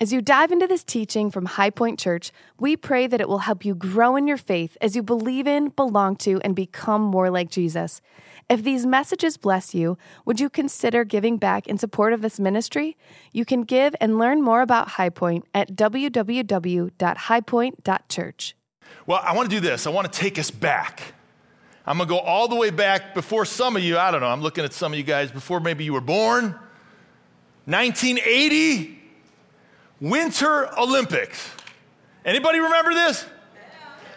As you dive into this teaching from High Point Church, we pray that it will help you grow in your faith as you believe in, belong to, and become more like Jesus. If these messages bless you, would you consider giving back in support of this ministry? You can give and learn more about High Point at www.highpoint.church. Well, I want to do this. I want to take us back. I'm going to go all the way back before some of you, I don't know, I'm looking at some of you guys before maybe you were born. 1980 Winter Olympics. Anybody remember this?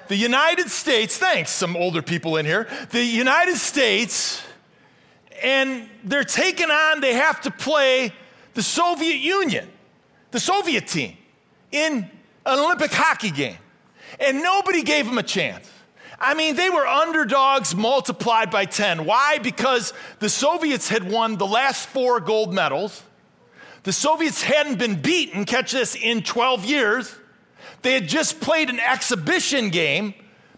The United States, thanks, some older people in here. The United States, and they're taking on, they have to play the Soviet Union, the Soviet team, in an Olympic hockey game. And nobody gave them a chance. I mean, they were underdogs multiplied by 10. Why? Because the Soviets had won the last four gold medals. The Soviets hadn't been beaten, catch this, in 12 years. They had just played an exhibition game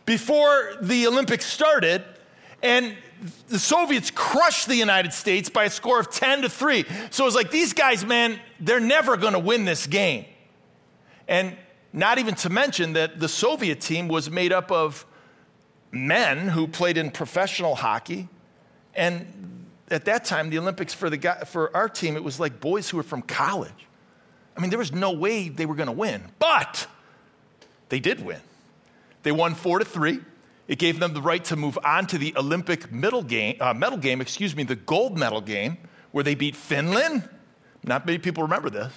before the Olympics started, and the Soviets crushed the United States by a score of 10 to 3. So it was like, these guys, man, they're never going to win this game. And not even to mention that the Soviet team was made up of men who played in professional hockey and at that time, the Olympics for, the guy, for our team, it was like boys who were from college. I mean, there was no way they were going to win, but they did win. They won four to three. It gave them the right to move on to the Olympic medal game, uh, medal game, excuse me, the gold medal game, where they beat Finland. Not many people remember this,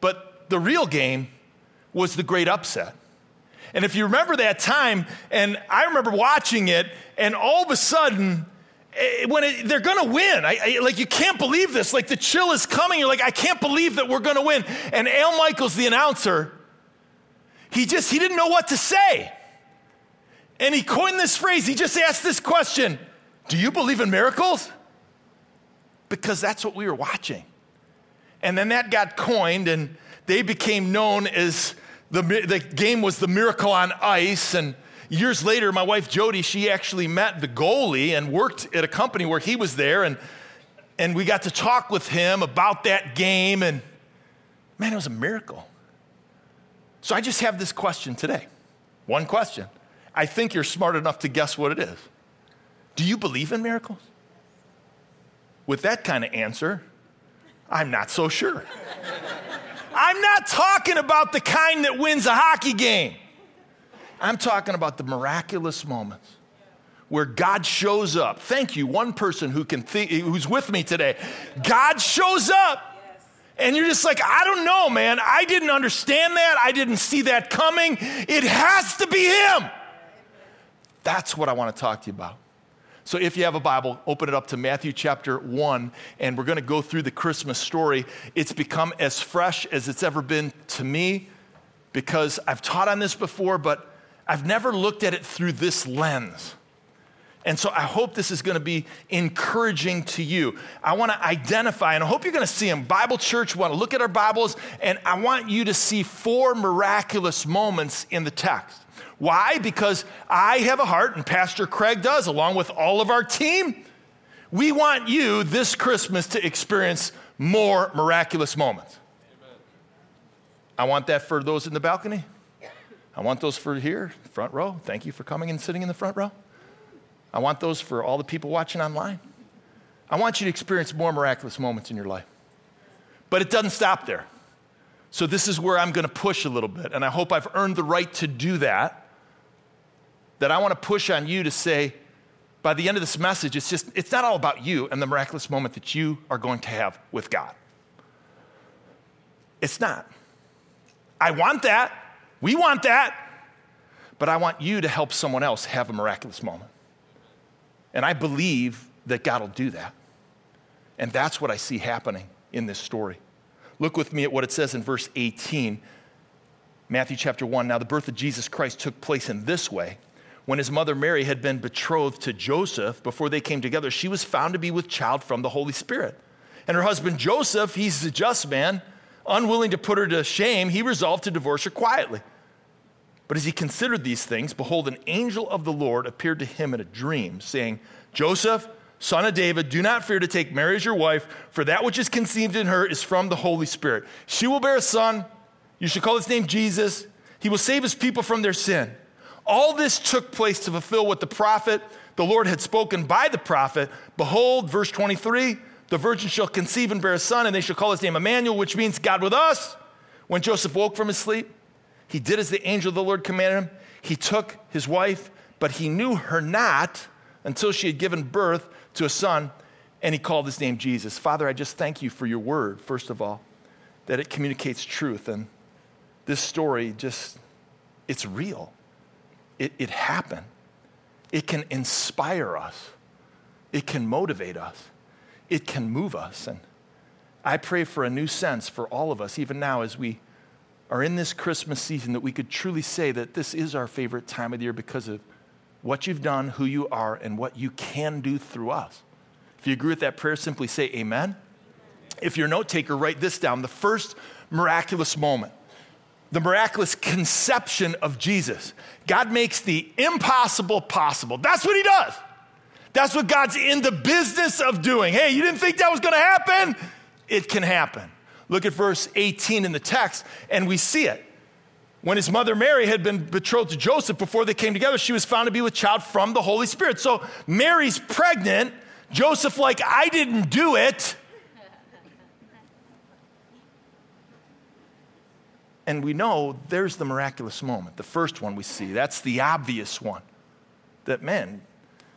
but the real game was the great upset. And if you remember that time, and I remember watching it, and all of a sudden, Eh, when it, they're going to win. I, I, like, you can't believe this. Like, the chill is coming. You're like, I can't believe that we're going to win. And Al Michaels, the announcer, he just, he didn't know what to say. And he coined this phrase. He just asked this question Do you believe in miracles? Because that's what we were watching. And then that got coined, and they became known as the, the game was the miracle on ice. And years later, my wife Jody, she actually met the goalie and worked at a company where he was there. And, and we got to talk with him about that game. And man, it was a miracle. So I just have this question today. One question. I think you're smart enough to guess what it is. Do you believe in miracles? With that kind of answer, I'm not so sure. I'm not talking about the kind that wins a hockey game. I'm talking about the miraculous moments where God shows up. Thank you, one person who can think, who's with me today. God shows up. And you're just like, I don't know, man. I didn't understand that. I didn't see that coming. It has to be Him. That's what I want to talk to you about. So, if you have a Bible, open it up to Matthew chapter 1, and we're going to go through the Christmas story. It's become as fresh as it's ever been to me because I've taught on this before, but I've never looked at it through this lens. And so I hope this is going to be encouraging to you. I want to identify, and I hope you're going to see them. Bible Church, want to look at our Bibles, and I want you to see four miraculous moments in the text. Why? Because I have a heart, and Pastor Craig does, along with all of our team. We want you this Christmas to experience more miraculous moments. Amen. I want that for those in the balcony. I want those for here, front row. Thank you for coming and sitting in the front row. I want those for all the people watching online. I want you to experience more miraculous moments in your life. But it doesn't stop there. So, this is where I'm going to push a little bit, and I hope I've earned the right to do that. That I want to push on you to say, by the end of this message, it's just, it's not all about you and the miraculous moment that you are going to have with God. It's not. I want that. We want that, but I want you to help someone else have a miraculous moment. And I believe that God will do that. And that's what I see happening in this story. Look with me at what it says in verse 18, Matthew chapter 1. Now, the birth of Jesus Christ took place in this way. When his mother Mary had been betrothed to Joseph, before they came together, she was found to be with child from the Holy Spirit. And her husband Joseph, he's a just man, unwilling to put her to shame, he resolved to divorce her quietly. But as he considered these things, behold, an angel of the Lord appeared to him in a dream, saying, Joseph, son of David, do not fear to take Mary as your wife, for that which is conceived in her is from the Holy Spirit. She will bear a son, You should call his name Jesus. He will save his people from their sin. All this took place to fulfill what the prophet, the Lord had spoken by the prophet. Behold, verse 23 the virgin shall conceive and bear a son, and they shall call his name Emmanuel, which means God with us. When Joseph woke from his sleep, he did as the angel of the Lord commanded him. He took his wife, but he knew her not until she had given birth to a son, and he called his name Jesus. Father, I just thank you for your word, first of all, that it communicates truth. And this story just, it's real. It, it happened. It can inspire us, it can motivate us, it can move us. And I pray for a new sense for all of us, even now as we are in this Christmas season, that we could truly say that this is our favorite time of the year because of what you've done, who you are, and what you can do through us. If you agree with that prayer, simply say amen. If you're a note taker, write this down. The first miraculous moment, the miraculous conception of Jesus. God makes the impossible possible. That's what He does. That's what God's in the business of doing. Hey, you didn't think that was going to happen? It can happen. Look at verse 18 in the text, and we see it. When his mother Mary had been betrothed to Joseph before they came together, she was found to be with child from the Holy Spirit. So Mary's pregnant. Joseph, like, I didn't do it. And we know there's the miraculous moment, the first one we see. That's the obvious one. That, man,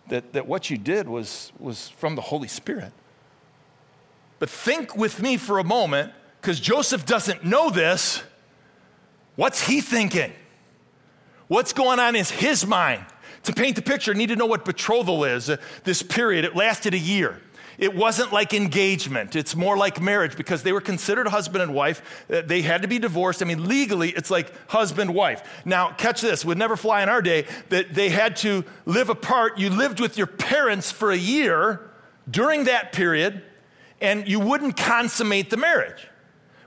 that, that what you did was, was from the Holy Spirit. But think with me for a moment, because Joseph doesn't know this. What's he thinking? What's going on in his mind? To paint the picture, need to know what betrothal is. Uh, this period, it lasted a year. It wasn't like engagement. It's more like marriage because they were considered husband and wife. Uh, they had to be divorced. I mean, legally, it's like husband wife. Now, catch this would never fly in our day that they had to live apart. You lived with your parents for a year during that period, and you wouldn't consummate the marriage.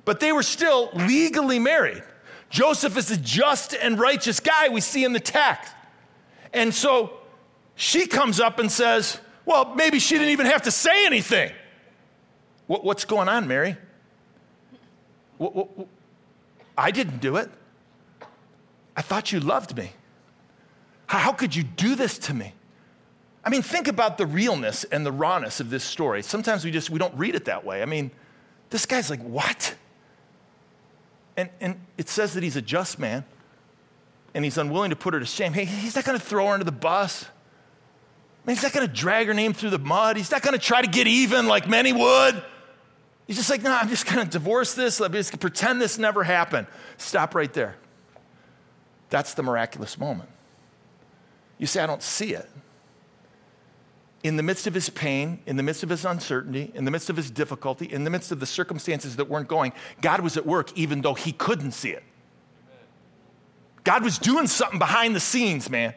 But they were still legally married. Joseph is a just and righteous guy we see in the text. And so she comes up and says, Well, maybe she didn't even have to say anything. What, what's going on, Mary? What, what, I didn't do it. I thought you loved me. How, how could you do this to me? I mean, think about the realness and the rawness of this story. Sometimes we just we don't read it that way. I mean, this guy's like, what? And, and it says that he's a just man and he's unwilling to put her to shame. Hey, he's not going to throw her under the bus. Man, he's not going to drag her name through the mud. He's not going to try to get even like many would. He's just like, no, I'm just going to divorce this. Let me just pretend this never happened. Stop right there. That's the miraculous moment. You say, I don't see it in the midst of his pain, in the midst of his uncertainty, in the midst of his difficulty, in the midst of the circumstances that weren't going, God was at work even though he couldn't see it. God was doing something behind the scenes, man.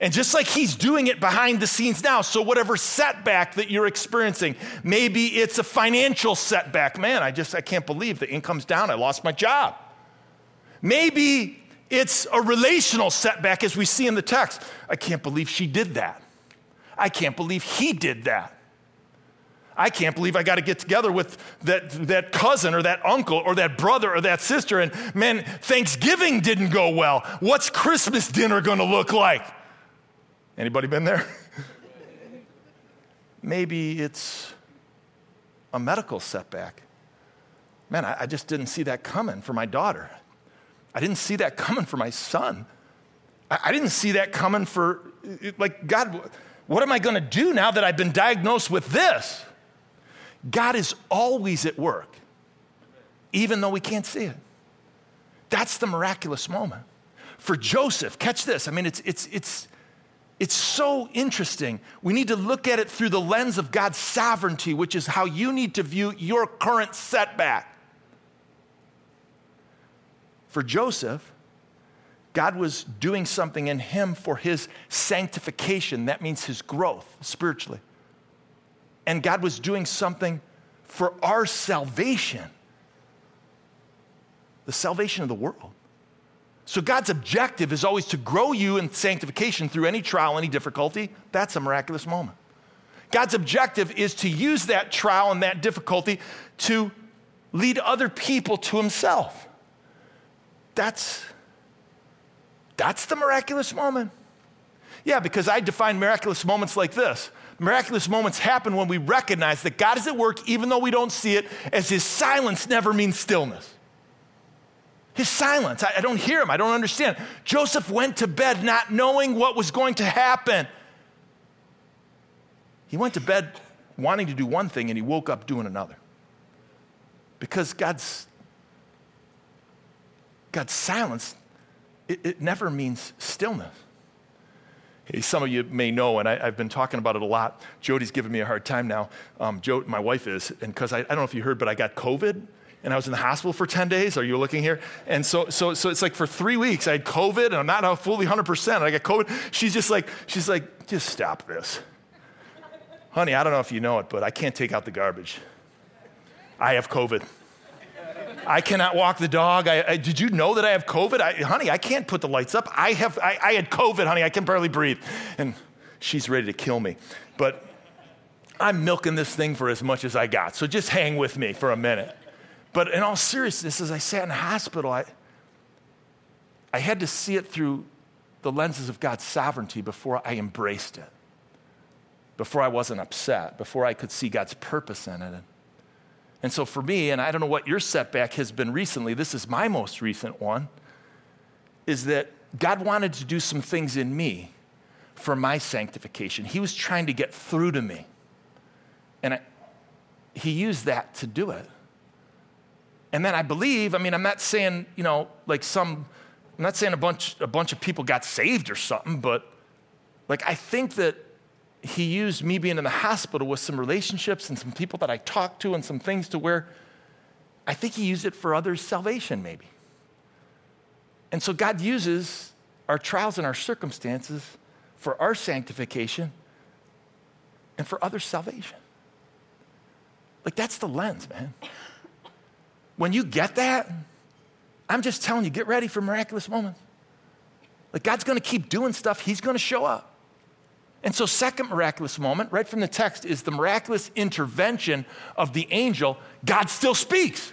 And just like he's doing it behind the scenes now, so whatever setback that you're experiencing, maybe it's a financial setback. Man, I just I can't believe the income's down. I lost my job. Maybe it's a relational setback as we see in the text. I can't believe she did that. I can't believe he did that. I can't believe I got to get together with that, that cousin or that uncle or that brother or that sister. And man, Thanksgiving didn't go well. What's Christmas dinner going to look like? Anybody been there? Maybe it's a medical setback. Man, I, I just didn't see that coming for my daughter. I didn't see that coming for my son. I, I didn't see that coming for, like, God what am I going to do now that I've been diagnosed with this? God is always at work, even though we can't see it. That's the miraculous moment. For Joseph, catch this. I mean, it's, it's, it's, it's so interesting. We need to look at it through the lens of God's sovereignty, which is how you need to view your current setback. For Joseph, God was doing something in him for his sanctification. That means his growth spiritually. And God was doing something for our salvation, the salvation of the world. So God's objective is always to grow you in sanctification through any trial, any difficulty. That's a miraculous moment. God's objective is to use that trial and that difficulty to lead other people to himself. that's that's the miraculous moment. Yeah, because I define miraculous moments like this. Miraculous moments happen when we recognize that God is at work even though we don't see it, as his silence never means stillness. His silence, I, I don't hear him, I don't understand. Joseph went to bed not knowing what was going to happen. He went to bed wanting to do one thing and he woke up doing another. Because God's God's silence, it, it never means stillness. Hey, some of you may know, and I, have been talking about it a lot. Jody's giving me a hard time now. Um, Jody, my wife is, and because I, I don't know if you heard, but I got COVID, and I was in the hospital for 10 days. Are you looking here? And so, so, so it's like for three weeks I had COVID, and I'm not fully 100%. I got COVID. She's just like, she's like, just stop this. Honey, I don't know if you know it, but I can't take out the garbage. I have COVID. I cannot walk the dog. I, I, did you know that I have COVID? I, honey, I can't put the lights up. I, have, I, I had COVID, honey. I can barely breathe. And she's ready to kill me. But I'm milking this thing for as much as I got. So just hang with me for a minute. But in all seriousness, as I sat in the hospital, I, I had to see it through the lenses of God's sovereignty before I embraced it, before I wasn't upset, before I could see God's purpose in it. And so for me, and I don't know what your setback has been recently, this is my most recent one, is that God wanted to do some things in me for my sanctification. He was trying to get through to me. And I, He used that to do it. And then I believe, I mean, I'm not saying, you know, like some, I'm not saying a bunch, a bunch of people got saved or something, but like I think that he used me being in the hospital with some relationships and some people that I talked to and some things to where I think he used it for others' salvation, maybe. And so God uses our trials and our circumstances for our sanctification and for others' salvation. Like, that's the lens, man. When you get that, I'm just telling you, get ready for miraculous moments. Like, God's gonna keep doing stuff, He's gonna show up. And so, second miraculous moment, right from the text, is the miraculous intervention of the angel. God still speaks.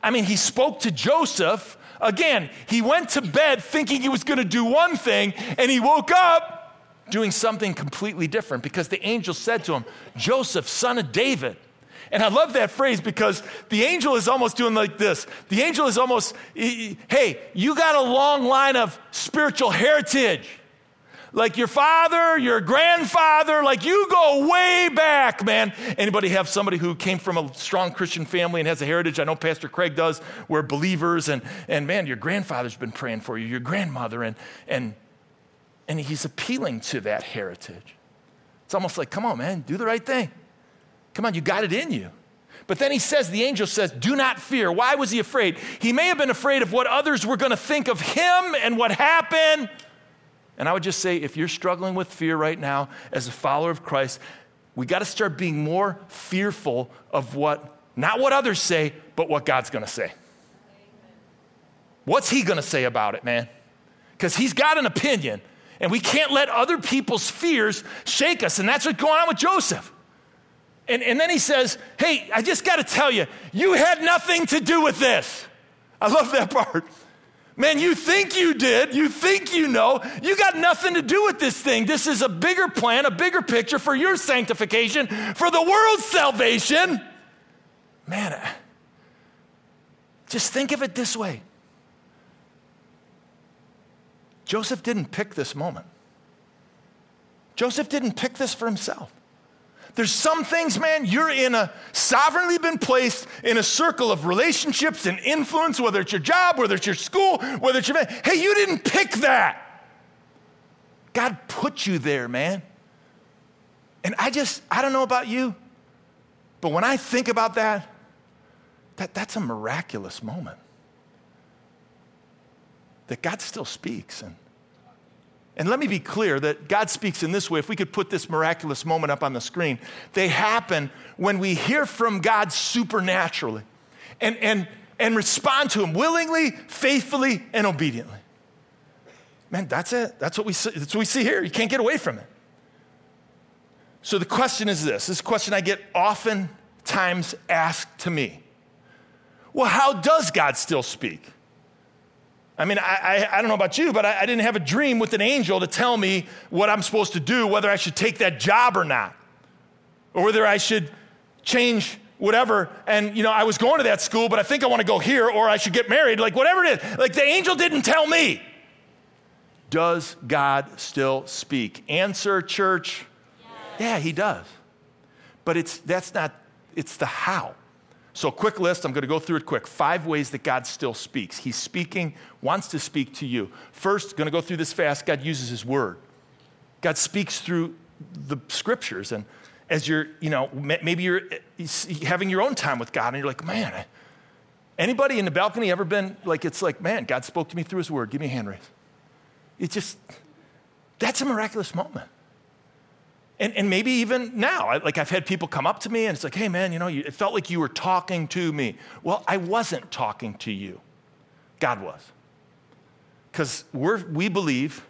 I mean, he spoke to Joseph. Again, he went to bed thinking he was going to do one thing, and he woke up doing something completely different because the angel said to him, Joseph, son of David. And I love that phrase because the angel is almost doing like this. The angel is almost, hey, you got a long line of spiritual heritage like your father, your grandfather, like you go way back, man. Anybody have somebody who came from a strong Christian family and has a heritage? I know Pastor Craig does. We're believers, and, and man, your grandfather's been praying for you, your grandmother, and, and, and he's appealing to that heritage. It's almost like, come on, man, do the right thing. Come on, you got it in you. But then he says, the angel says, Do not fear. Why was he afraid? He may have been afraid of what others were going to think of him and what happened. And I would just say if you're struggling with fear right now as a follower of Christ, we got to start being more fearful of what, not what others say, but what God's going to say. What's He going to say about it, man? Because He's got an opinion, and we can't let other people's fears shake us. And that's what's going on with Joseph. And, and then he says, Hey, I just got to tell you, you had nothing to do with this. I love that part. Man, you think you did. You think you know. You got nothing to do with this thing. This is a bigger plan, a bigger picture for your sanctification, for the world's salvation. Man, just think of it this way Joseph didn't pick this moment, Joseph didn't pick this for himself. There's some things, man, you're in a sovereignly been placed in a circle of relationships and influence, whether it's your job, whether it's your school, whether it's your, hey, you didn't pick that. God put you there, man. And I just, I don't know about you, but when I think about that, that that's a miraculous moment. That God still speaks and and let me be clear that God speaks in this way. If we could put this miraculous moment up on the screen, they happen when we hear from God supernaturally and, and, and respond to Him willingly, faithfully, and obediently. Man, that's it. That's what, we see, that's what we see here. You can't get away from it. So the question is this this question I get often times asked to me Well, how does God still speak? I mean, I, I, I don't know about you, but I, I didn't have a dream with an angel to tell me what I'm supposed to do, whether I should take that job or not, or whether I should change whatever. And, you know, I was going to that school, but I think I want to go here, or I should get married, like whatever it is. Like the angel didn't tell me. Does God still speak? Answer, church. Yeah, he does. But it's that's not it's the how. So, quick list, I'm going to go through it quick. Five ways that God still speaks. He's speaking, wants to speak to you. First, going to go through this fast, God uses His Word. God speaks through the scriptures. And as you're, you know, maybe you're eh, having your own time with God and you're like, man, anybody in the balcony ever been like, it's like, man, God spoke to me through His Word. Give me a hand raise. It's just, that's a miraculous moment. And, and maybe even now, I, like I've had people come up to me and it's like, hey man, you know, you, it felt like you were talking to me. Well, I wasn't talking to you, God was. Because we believe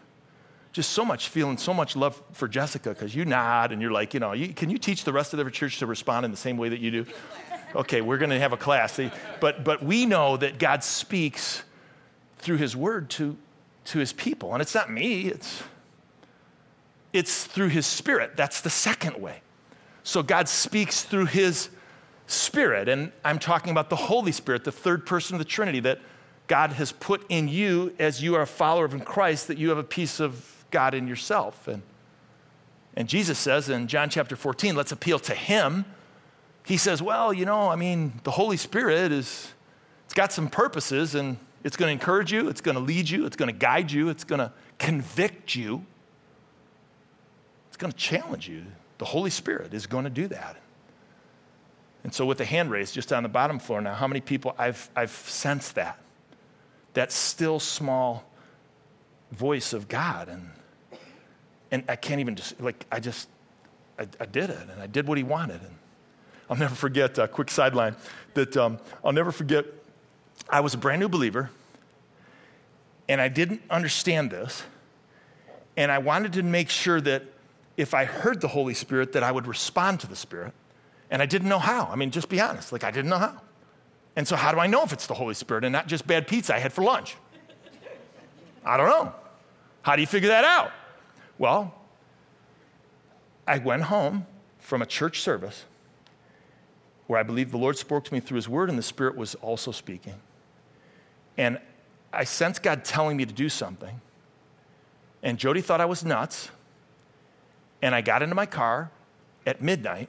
just so much feeling so much love for Jessica because you nod and you're like, you know, you, can you teach the rest of the church to respond in the same way that you do? Okay, we're going to have a class. But, but we know that God speaks through his word to, to his people. And it's not me, it's it's through his spirit. That's the second way. So God speaks through his spirit. And I'm talking about the Holy Spirit, the third person of the Trinity that God has put in you as you are a follower of Christ, that you have a piece of God in yourself. And, and Jesus says in John chapter 14, let's appeal to him. He says, Well, you know, I mean, the Holy Spirit is, it's got some purposes and it's going to encourage you, it's going to lead you, it's going to guide you, it's going to convict you going to challenge you. The Holy Spirit is going to do that. And so, with the hand raised just on the bottom floor now, how many people I've, I've sensed that? That still small voice of God. And, and I can't even just, like, I just, I, I did it and I did what He wanted. And I'll never forget, a quick sideline, that um, I'll never forget, I was a brand new believer and I didn't understand this. And I wanted to make sure that if I heard the Holy Spirit, that I would respond to the Spirit. And I didn't know how. I mean, just be honest, like I didn't know how. And so, how do I know if it's the Holy Spirit and not just bad pizza I had for lunch? I don't know. How do you figure that out? Well, I went home from a church service where I believe the Lord spoke to me through His Word and the Spirit was also speaking. And I sensed God telling me to do something. And Jody thought I was nuts. And I got into my car at midnight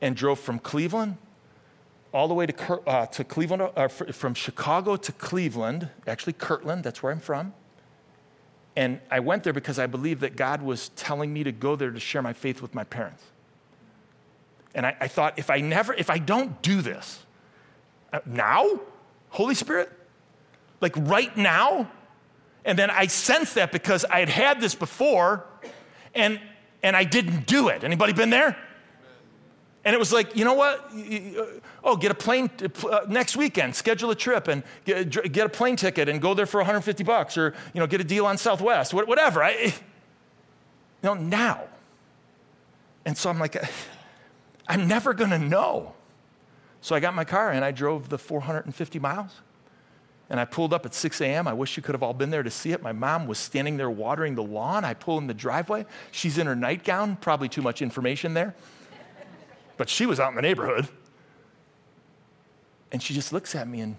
and drove from Cleveland all the way to, uh, to Cleveland, uh, from Chicago to Cleveland, actually Kirtland, that's where I'm from. And I went there because I believed that God was telling me to go there to share my faith with my parents. And I, I thought, if I never, if I don't do this, uh, now, Holy Spirit, like right now, and then I sensed that because I had had this before, and and I didn't do it. Anybody been there? And it was like, you know what? Oh, get a plane uh, next weekend, schedule a trip and get, get, a plane ticket and go there for 150 bucks or, you know, get a deal on Southwest, whatever. I, you know, now. And so I'm like, I'm never to know. So I got my car and I drove the 450 miles. And I pulled up at 6 a.m. I wish you could have all been there to see it. My mom was standing there watering the lawn. I pull in the driveway. She's in her nightgown, probably too much information there. But she was out in the neighborhood. And she just looks at me and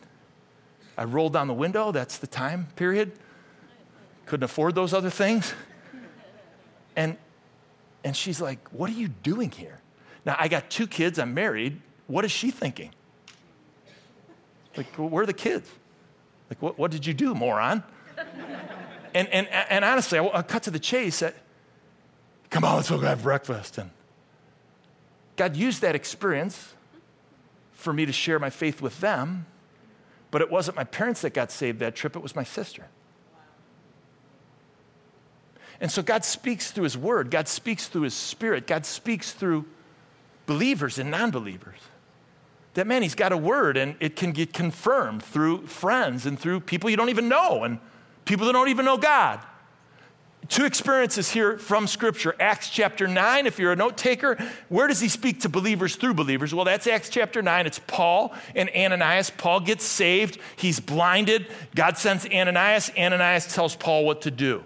I roll down the window. That's the time period. Couldn't afford those other things. And, and she's like, What are you doing here? Now, I got two kids. I'm married. What is she thinking? Like, where are the kids? Like, what, what did you do, moron? and, and, and honestly, I, I cut to the chase. I, Come on, let's go have breakfast. And God used that experience for me to share my faith with them, but it wasn't my parents that got saved that trip, it was my sister. And so God speaks through His Word, God speaks through His Spirit, God speaks through believers and non believers that man, he's got a word and it can get confirmed through friends and through people you don't even know and people that don't even know God. two experiences here from Scripture. Acts chapter 9, if you're a note taker, where does he speak to believers through believers? Well, that's Acts chapter 9. It's Paul and Ananias. Paul gets saved, he's blinded. God sends Ananias. Ananias tells Paul what to do,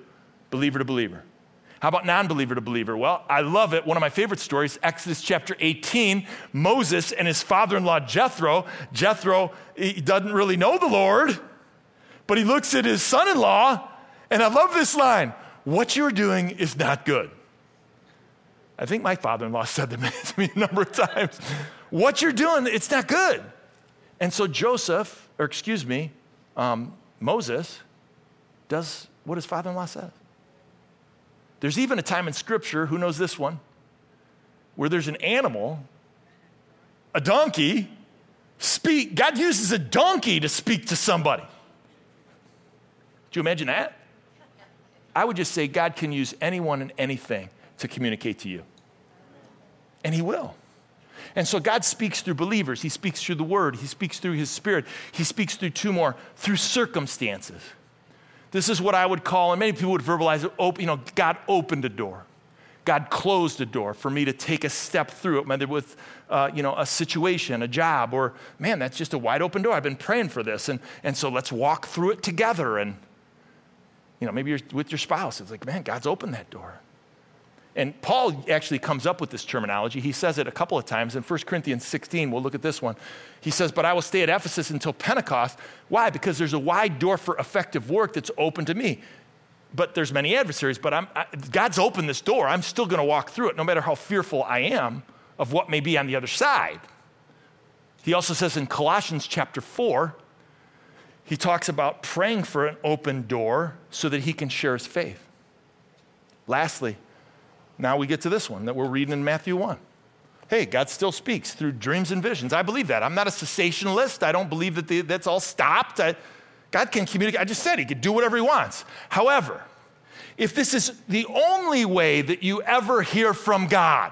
believer to believer. How about non believer to believer? Well, I love it. One of my favorite stories, Exodus chapter 18, Moses and his father in law Jethro. Jethro, he doesn't really know the Lord, but he looks at his son in law, and I love this line what you're doing is not good. I think my father in law said that to me a number of times. what you're doing, it's not good. And so Joseph, or excuse me, um, Moses, does what his father in law says. There's even a time in Scripture, who knows this one, where there's an animal, a donkey, speak. God uses a donkey to speak to somebody. Do you imagine that? I would just say God can use anyone and anything to communicate to you. And He will. And so God speaks through believers. He speaks through the Word. He speaks through His Spirit. He speaks through two more, through circumstances. This is what I would call, and many people would verbalize it, you know, God opened a door. God closed a door for me to take a step through it, whether with, uh, you know, a situation, a job, or, man, that's just a wide open door. I've been praying for this. And, and so let's walk through it together. And you know, maybe you're with your spouse. It's like, man, God's opened that door. And Paul actually comes up with this terminology. He says it a couple of times in 1 Corinthians 16. We'll look at this one. He says, But I will stay at Ephesus until Pentecost. Why? Because there's a wide door for effective work that's open to me. But there's many adversaries, but I, God's opened this door. I'm still going to walk through it, no matter how fearful I am of what may be on the other side. He also says in Colossians chapter 4, he talks about praying for an open door so that he can share his faith. Lastly, now we get to this one that we're reading in Matthew 1. Hey, God still speaks through dreams and visions. I believe that. I'm not a cessationalist. I don't believe that the, that's all stopped. I, God can communicate. I just said he could do whatever he wants. However, if this is the only way that you ever hear from God,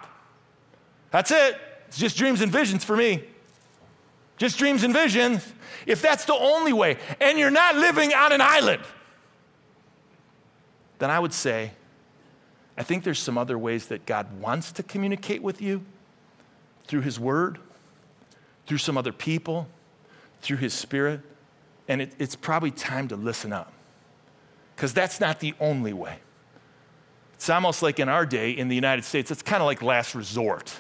that's it. It's just dreams and visions for me. Just dreams and visions if that's the only way, and you're not living on an island, then I would say, I think there's some other ways that God wants to communicate with you through His Word, through some other people, through His Spirit, and it, it's probably time to listen up. Because that's not the only way. It's almost like in our day in the United States, it's kind of like last resort.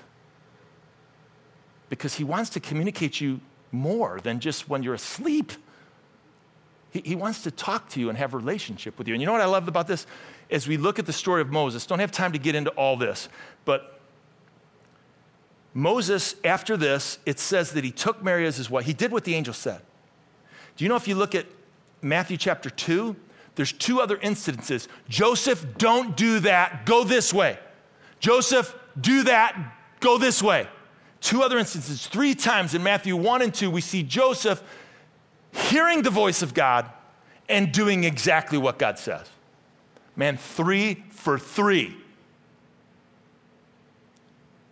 Because He wants to communicate you more than just when you're asleep. He, he wants to talk to you and have a relationship with you. And you know what I love about this? As we look at the story of Moses, don't have time to get into all this, but Moses, after this, it says that he took Mary as his wife. He did what the angel said. Do you know if you look at Matthew chapter 2, there's two other incidences. Joseph, don't do that, go this way. Joseph, do that, go this way. Two other instances, three times in Matthew 1 and 2, we see Joseph hearing the voice of God and doing exactly what God says. Man, three for three.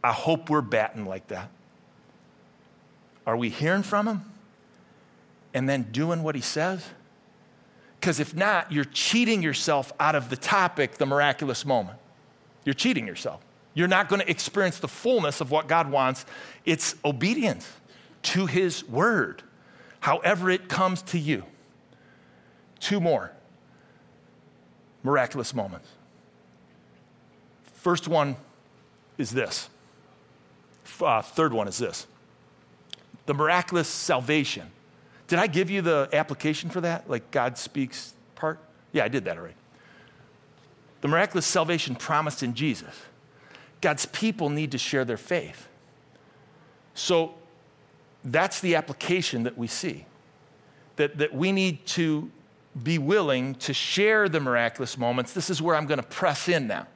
I hope we're batting like that. Are we hearing from him and then doing what he says? Because if not, you're cheating yourself out of the topic, the miraculous moment. You're cheating yourself. You're not going to experience the fullness of what God wants. It's obedience to His word, however it comes to you. Two more miraculous moments. First one is this. Uh, third one is this the miraculous salvation. Did I give you the application for that? Like God speaks part? Yeah, I did that already. The miraculous salvation promised in Jesus. God's people need to share their faith. So that's the application that we see. That, that we need to be willing to share the miraculous moments. This is where I'm going to press in now.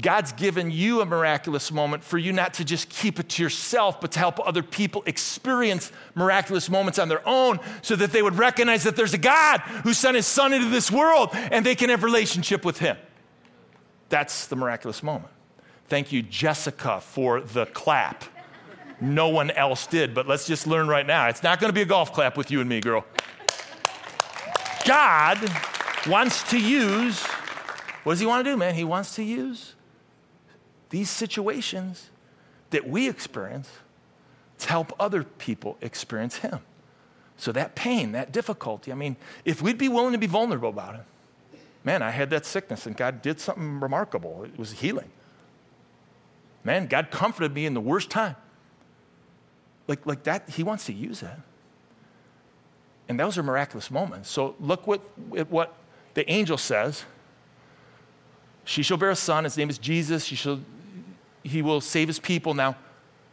God's given you a miraculous moment for you not to just keep it to yourself, but to help other people experience miraculous moments on their own so that they would recognize that there's a God who sent his son into this world and they can have relationship with him. That's the miraculous moment. Thank you, Jessica, for the clap. No one else did, but let's just learn right now. It's not going to be a golf clap with you and me, girl. God wants to use What does he want to do, man? He wants to use these situations that we experience to help other people experience him. So that pain, that difficulty, I mean, if we'd be willing to be vulnerable about it, man, I had that sickness and God did something remarkable. It was healing. Man, God comforted me in the worst time. Like, like that, He wants to use that. And those are miraculous moments. So look what, what the angel says. She shall bear a son. His name is Jesus. She shall, he will save his people. Now,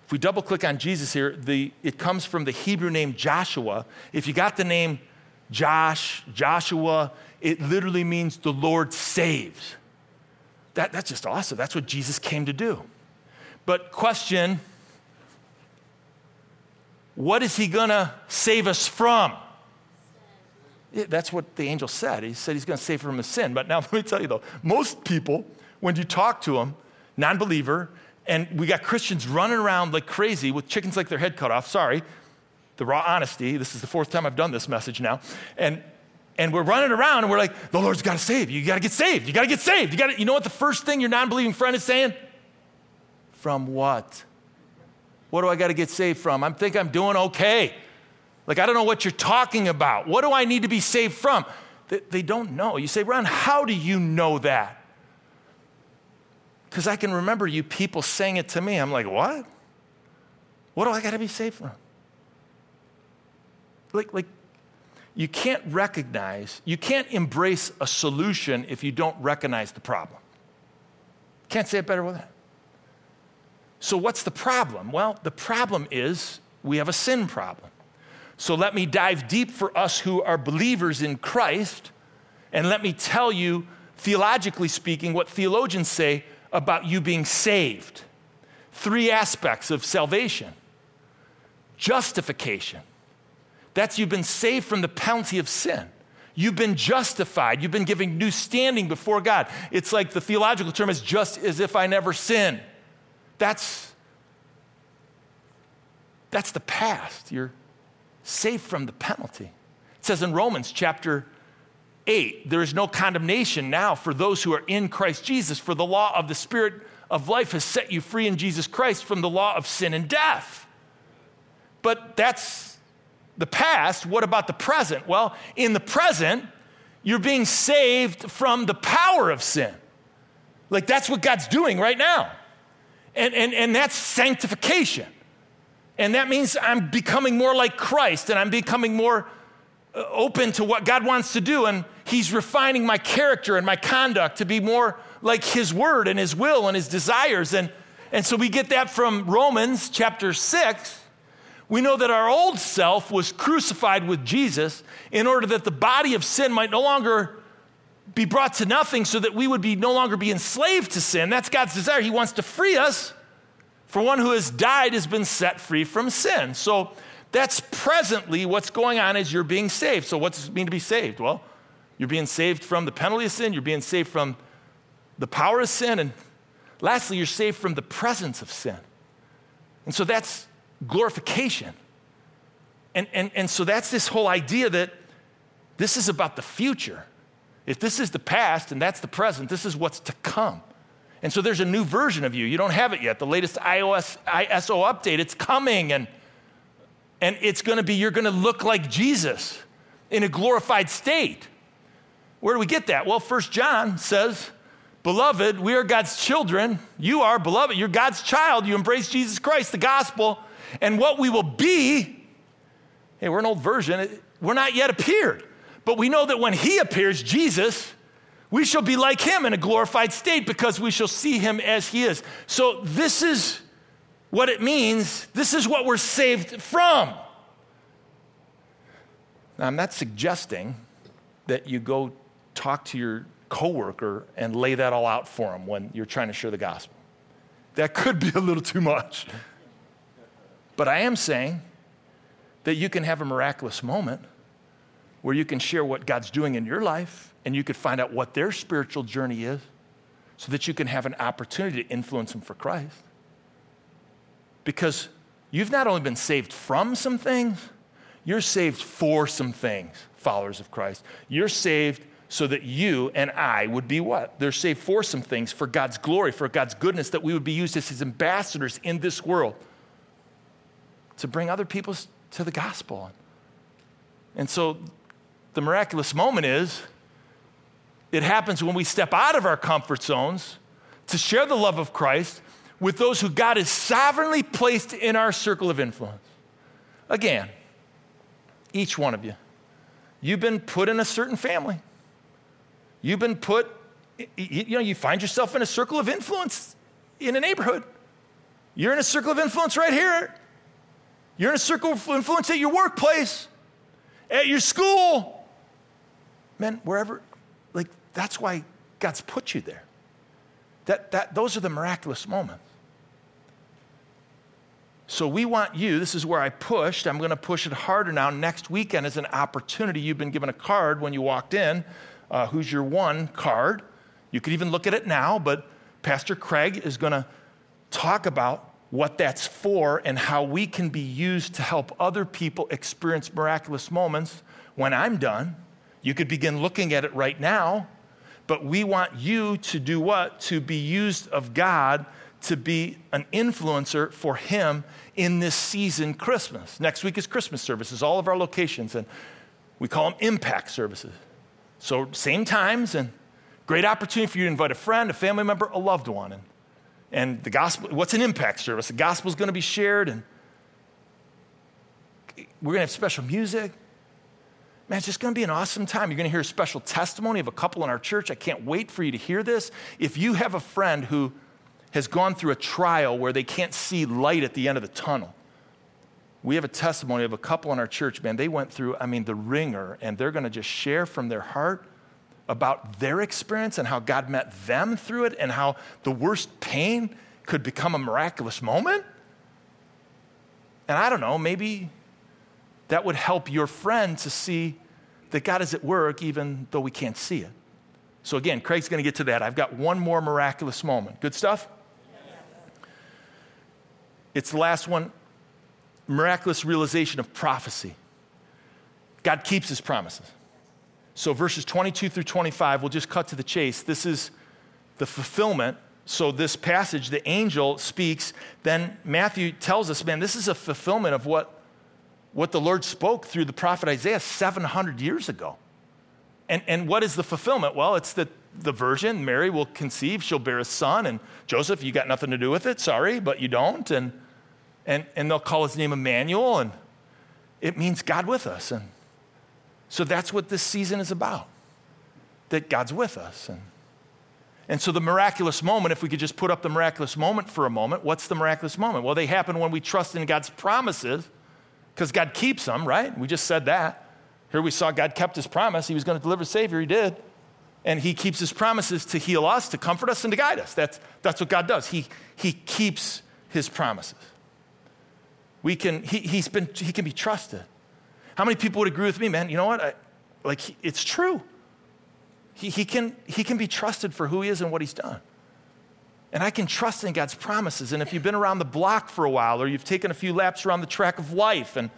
if we double click on Jesus here, the, it comes from the Hebrew name Joshua. If you got the name Josh, Joshua, it literally means the Lord saves. That, that's just awesome. That's what Jesus came to do. But, question what is he going to save us from? That's what the angel said. He said he's going to save from his sin. But now let me tell you though, most people, when you talk to them, non believer, and we got Christians running around like crazy with chickens like their head cut off. Sorry, the raw honesty. This is the fourth time I've done this message now. And and we're running around and we're like, the Lord's got to save you. You got to get saved. You got to get saved. You got to, you know what the first thing your non believing friend is saying? From what? What do I got to get saved from? I think I'm doing okay. Like, I don't know what you're talking about. What do I need to be saved from? They, don't know. You say, Ron, how do you know that? Because I can remember you people saying it to me. I'm like, what? What do I got to be saved from? Like, like, you can't recognize, you can't embrace a solution if you don't recognize the problem. Can't say it better with that. So, what's the problem? Well, the problem is we have a sin problem. So, let me dive deep for us who are believers in Christ, and let me tell you, theologically speaking, what theologians say about you being saved. Three aspects of salvation justification. That's you've been saved from the penalty of sin. You've been justified. You've been given new standing before God. It's like the theological term is just as if I never sinned. That's, that's the past. You're safe from the penalty. It says in Romans chapter 8, there is no condemnation now for those who are in Christ Jesus, for the law of the Spirit of life has set you free in Jesus Christ from the law of sin and death. But that's the past. What about the present? Well, in the present, you're being saved from the power of sin. Like that's what God's doing right now. And, and, and that's sanctification. And that means I'm becoming more like Christ and I'm becoming more uh, open to what God wants to do. And He's refining my character and my conduct to be more like His word and His will and His desires. And, and so we get that from Romans chapter 6. We know that our old self was crucified with Jesus in order that the body of sin might no longer be brought to nothing so that we would be no longer be enslaved to sin. That's God's desire. He wants to free us. For one who has died has been set free from sin. So that's presently what's going on as you're being saved. So what does it mean to be saved? Well, you're being saved from the penalty of sin, you're being saved from the power of sin, and lastly, you're saved from the presence of sin. And so that's glorification. And, and, and so that's this whole idea that this is about the future. If this is the past and that's the present, this is what's to come. And so there's a new version of you. You don't have it yet. The latest iOS ISO update, it's coming and and it's going to be you're going to look like Jesus in a glorified state. Where do we get that? Well, First John says, "Beloved, we are God's children. You are beloved. You're God's child. You embrace Jesus Christ, the gospel, and what we will be. Hey, we're an old version. We're not yet appeared. But we know that when he appears, Jesus, we shall be like him in a glorified state because we shall see him as he is. So, this is what it means. This is what we're saved from. Now, I'm not suggesting that you go talk to your coworker and lay that all out for him when you're trying to share the gospel. That could be a little too much. But I am saying that you can have a miraculous moment where you can share what God's doing in your life and you could find out what their spiritual journey is so that you can have an opportunity to influence them for Christ. Because you've not only been saved from some things, you're saved for some things, followers of Christ. You're saved so that you and I would be what? They're saved for some things, for God's glory, for God's goodness, that we would be used as his ambassadors in this world to bring other people to the gospel. And so the miraculous moment is it happens when we step out of our comfort zones to share the love of Christ with those who God has sovereignly placed in our circle of influence. Again, each one of you, you've been put in a certain family. You've been put, you know, you find yourself in a circle of influence in a neighborhood. You're in a circle of influence right here. You're in a circle of influence at your workplace, at your school. Man, wherever, like, that's why God's put you there. That, that, those are the miraculous moments. So we want you, this is where I pushed. I'm going to push it harder now. Next weekend is an opportunity. You've been given a card when you walked in uh, Who's Your One card. You could even look at it now, but Pastor Craig is going to talk about what that's for and how we can be used to help other people experience miraculous moments when I'm done. You could begin looking at it right now, but we want you to do what? To be used of God to be an influencer for Him in this season, Christmas. Next week is Christmas services, all of our locations, and we call them impact services. So, same times and great opportunity for you to invite a friend, a family member, a loved one. And, and the gospel, what's an impact service? The gospel is going to be shared, and we're going to have special music. Man, it's just going to be an awesome time. You're going to hear a special testimony of a couple in our church. I can't wait for you to hear this. If you have a friend who has gone through a trial where they can't see light at the end of the tunnel, we have a testimony of a couple in our church, man. They went through, I mean, the wringer, and they're going to just share from their heart about their experience and how God met them through it and how the worst pain could become a miraculous moment. And I don't know, maybe that would help your friend to see that God is at work even though we can't see it. So, again, Craig's going to get to that. I've got one more miraculous moment. Good stuff? It's the last one miraculous realization of prophecy. God keeps his promises. So, verses 22 through 25, we'll just cut to the chase. This is the fulfillment. So, this passage, the angel speaks. Then Matthew tells us, man, this is a fulfillment of what, what the Lord spoke through the prophet Isaiah 700 years ago. And, and what is the fulfillment? Well, it's that the virgin, Mary, will conceive, she'll bear a son. And Joseph, you got nothing to do with it, sorry, but you don't. And and, and they'll call his name Emmanuel, and it means God with us. And so that's what this season is about that God's with us. And, and so the miraculous moment, if we could just put up the miraculous moment for a moment, what's the miraculous moment? Well, they happen when we trust in God's promises because God keeps them, right? We just said that. Here we saw God kept his promise. He was going to deliver Savior. He did. And he keeps his promises to heal us, to comfort us, and to guide us. That's, that's what God does. He, he keeps his promises. We can, he, he's been, he can be trusted. How many people would agree with me, man? You know what? I, like, it's true. He, he, can, he can be trusted for who he is and what he's done. And I can trust in God's promises. And if you've been around the block for a while or you've taken a few laps around the track of life, and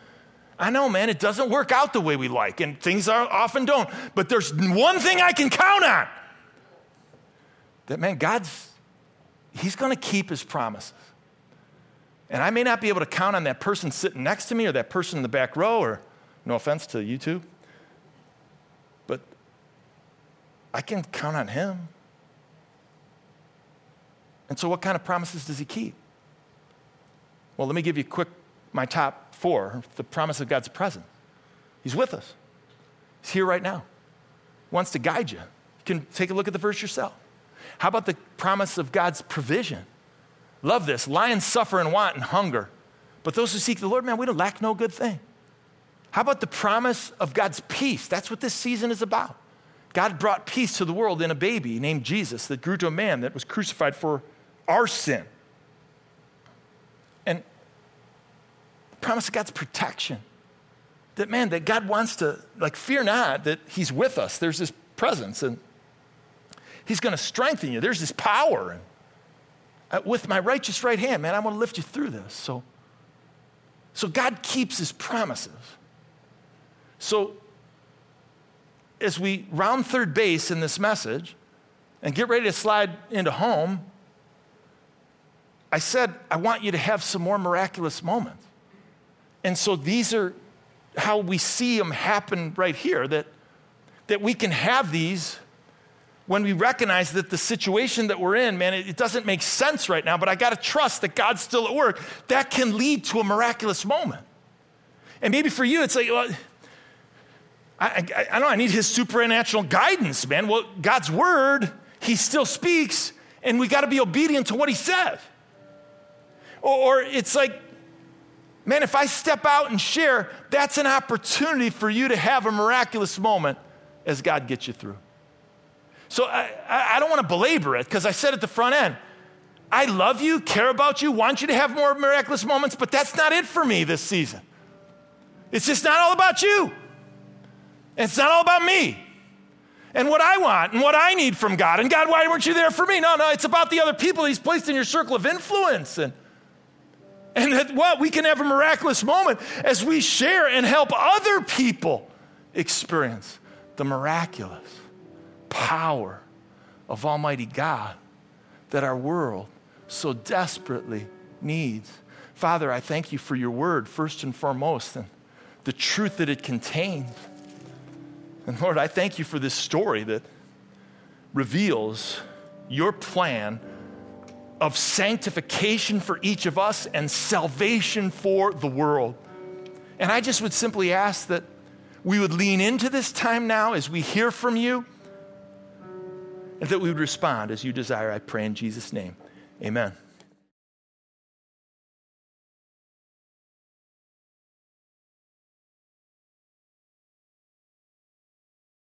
I know, man, it doesn't work out the way we like, and things are, often don't. But there's one thing I can count on that, man, God's, He's going to keep His promises. And I may not be able to count on that person sitting next to me or that person in the back row, or no offense to you two, but I can count on him. And so, what kind of promises does he keep? Well, let me give you quick my top four the promise of God's presence. He's with us, He's here right now, he wants to guide you. You can take a look at the verse yourself. How about the promise of God's provision? Love this. Lions suffer and want and hunger, but those who seek the Lord, man, we don't lack no good thing. How about the promise of God's peace? That's what this season is about. God brought peace to the world in a baby named Jesus that grew to a man that was crucified for our sin. And the promise of God's protection. That man, that God wants to, like, fear not that He's with us. There's this presence and He's going to strengthen you. There's this power. And uh, with my righteous right hand, man, I want to lift you through this. So, so God keeps his promises. So as we round third base in this message and get ready to slide into home, I said, I want you to have some more miraculous moments. And so these are how we see them happen right here that, that we can have these when we recognize that the situation that we're in, man, it, it doesn't make sense right now, but I got to trust that God's still at work. That can lead to a miraculous moment. And maybe for you, it's like, well, I, I, I know I need his supernatural guidance, man. Well, God's word, he still speaks, and we got to be obedient to what he said. Or, or it's like, man, if I step out and share, that's an opportunity for you to have a miraculous moment as God gets you through. So I, I don't want to belabor it because I said at the front end, I love you, care about you, want you to have more miraculous moments, but that's not it for me this season. It's just not all about you. It's not all about me and what I want and what I need from God. And God, why weren't you there for me? No, no, it's about the other people He's placed in your circle of influence. And, and that what? We can have a miraculous moment as we share and help other people experience the miraculous power of Almighty God that our world so desperately needs. Father, I thank you for your word, first and foremost, and the truth that it contains. And Lord, I thank you for this story that reveals your plan of sanctification for each of us and salvation for the world. And I just would simply ask that we would lean into this time now as we hear from you and that we would respond as you desire. I pray in Jesus' name. Amen.